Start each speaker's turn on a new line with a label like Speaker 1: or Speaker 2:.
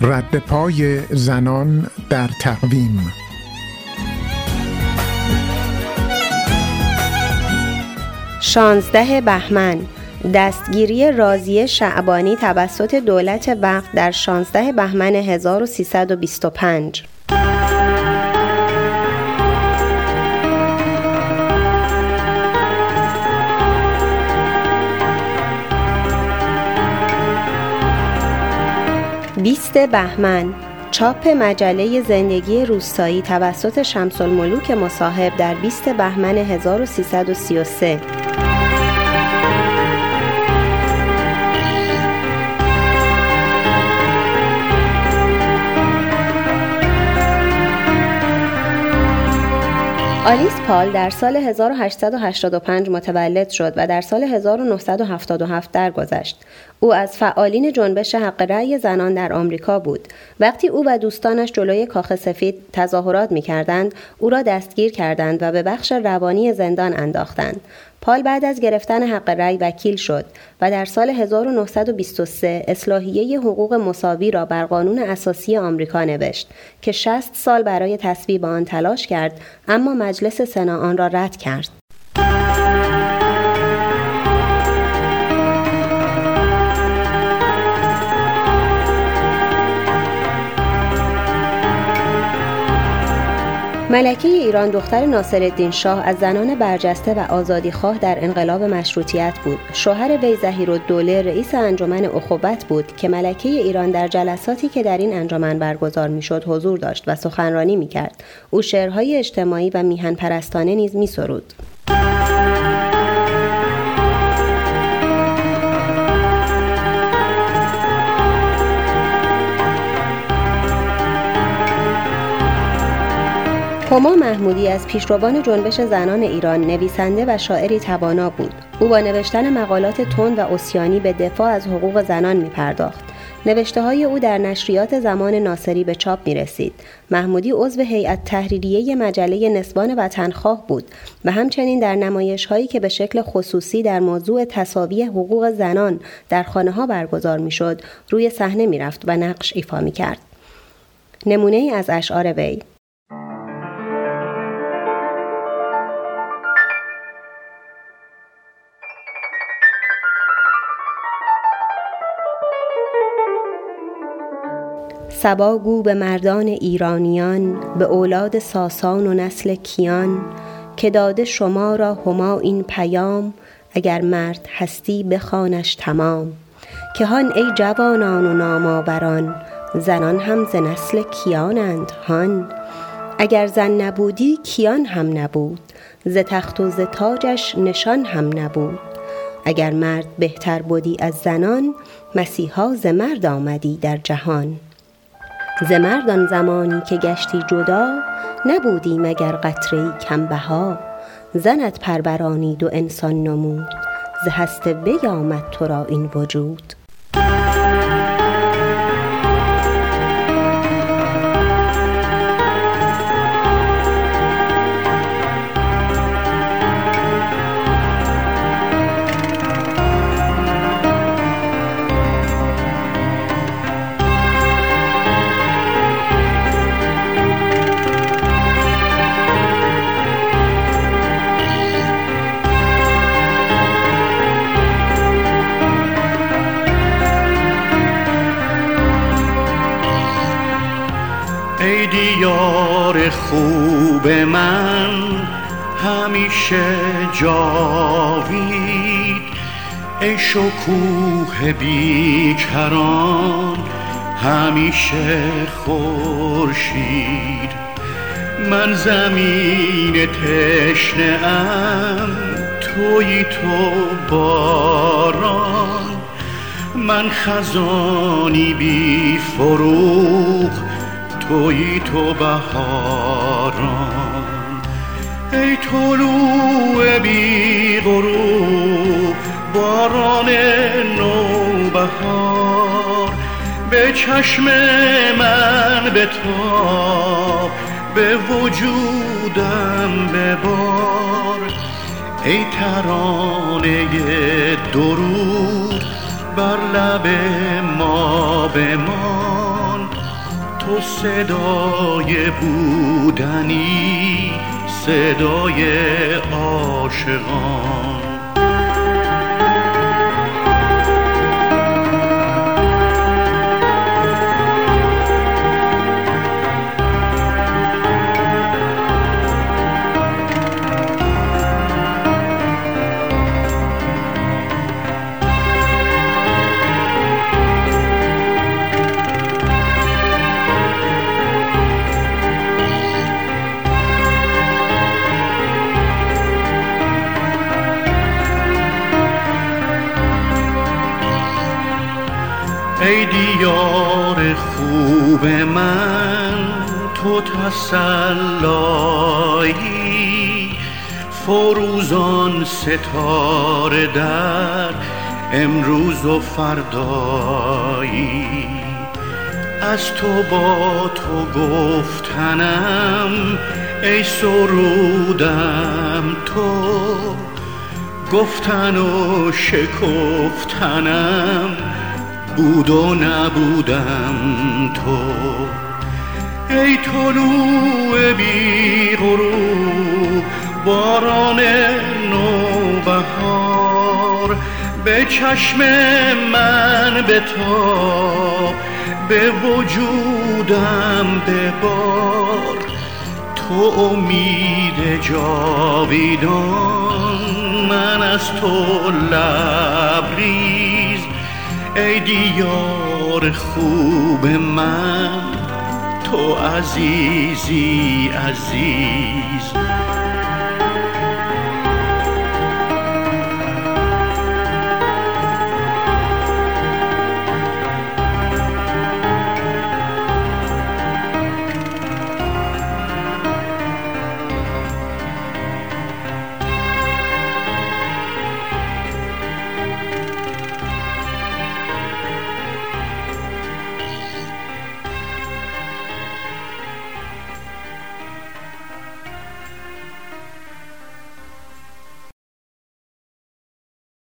Speaker 1: رد پای زنان در تقویم.
Speaker 2: شانزده بهمن. دستگیری رازی شعبانی توسط دولت وقت در 16 بهمن 1325 بیست بهمن. چاپ مجله زندگی روستایی توسط شمس الملوک مصاحب در 20 بهمن 1333 آلیس پال در سال 1885 متولد شد و در سال 1977 درگذشت. او از فعالین جنبش حق رأی زنان در آمریکا بود. وقتی او و دوستانش جلوی کاخ سفید تظاهرات می کردند، او را دستگیر کردند و به بخش روانی زندان انداختند. پال بعد از گرفتن حق رأی وکیل شد و در سال 1923 اصلاحیه حقوق مساوی را بر قانون اساسی آمریکا نوشت که 60 سال برای تصویب آن تلاش کرد اما مجلس سنا آن را رد کرد. ملکه ایران دختر ناصرالدین شاه از زنان برجسته و آزادیخواه در انقلاب مشروطیت بود. شوهر وی دوله رئیس انجمن اخوت بود که ملکه ایران در جلساتی که در این انجمن برگزار می‌شد حضور داشت و سخنرانی می‌کرد. او شعرهای اجتماعی و میهن پرستانه نیز میسرود. هما محمودی از پیشروان جنبش زنان ایران نویسنده و شاعری توانا بود او با نوشتن مقالات تند و اسیانی به دفاع از حقوق زنان می پرداخت نوشته های او در نشریات زمان ناصری به چاپ می رسید. محمودی عضو هیئت تحریریه مجله نسبان وطنخواه بود و همچنین در نمایش هایی که به شکل خصوصی در موضوع تصاوی حقوق زنان در خانه ها برگزار می شد روی صحنه می رفت و نقش ایفا می کرد. نمونه ای از اشعار وی سبا گو به مردان ایرانیان به اولاد ساسان و نسل کیان که داده شما را هما این پیام اگر مرد هستی بخوانش تمام. که هان ای جوانان و نامآوران زنان هم ز نسل کیانند هان. اگر زن نبودی کیان هم نبود ز تخت و ز تاجش نشان هم نبود. اگر مرد بهتر بودی از زنان مسیحا ز مرد آمدی در جهان. ز مردان زمانی که گشتی جدا نبودی مگر قطره کم بها زنت پرورانید و انسان نمود ز هست وی آمد تو را این وجود.
Speaker 3: خوب من همیشه جاوید. ای شکوه بیکران همیشه خورشید. من زمین تشنه ام توی تو باران. من خزانی بی فروغ توی تو بهاران. ای طلوع بی غروب باران نو بهار به چشم من به تا به وجودم ببار. ای ترانه درود بر لب ما بمان تو صدای بودنی صدای عاشقان. ای دیار خوب من تو تسلایی فروزان ستاره در امروز و فردایی. از تو با تو گفتنم ای سرودم تو گفتن و شکفتنم. بود و نبودم تو. ای طلوع بی غروب باران نوبهار به چشم من به تا به وجودم ببار. تو امید جاویدان من از تو لبریز. ای دیار خوب من تو عزیزی عزیز.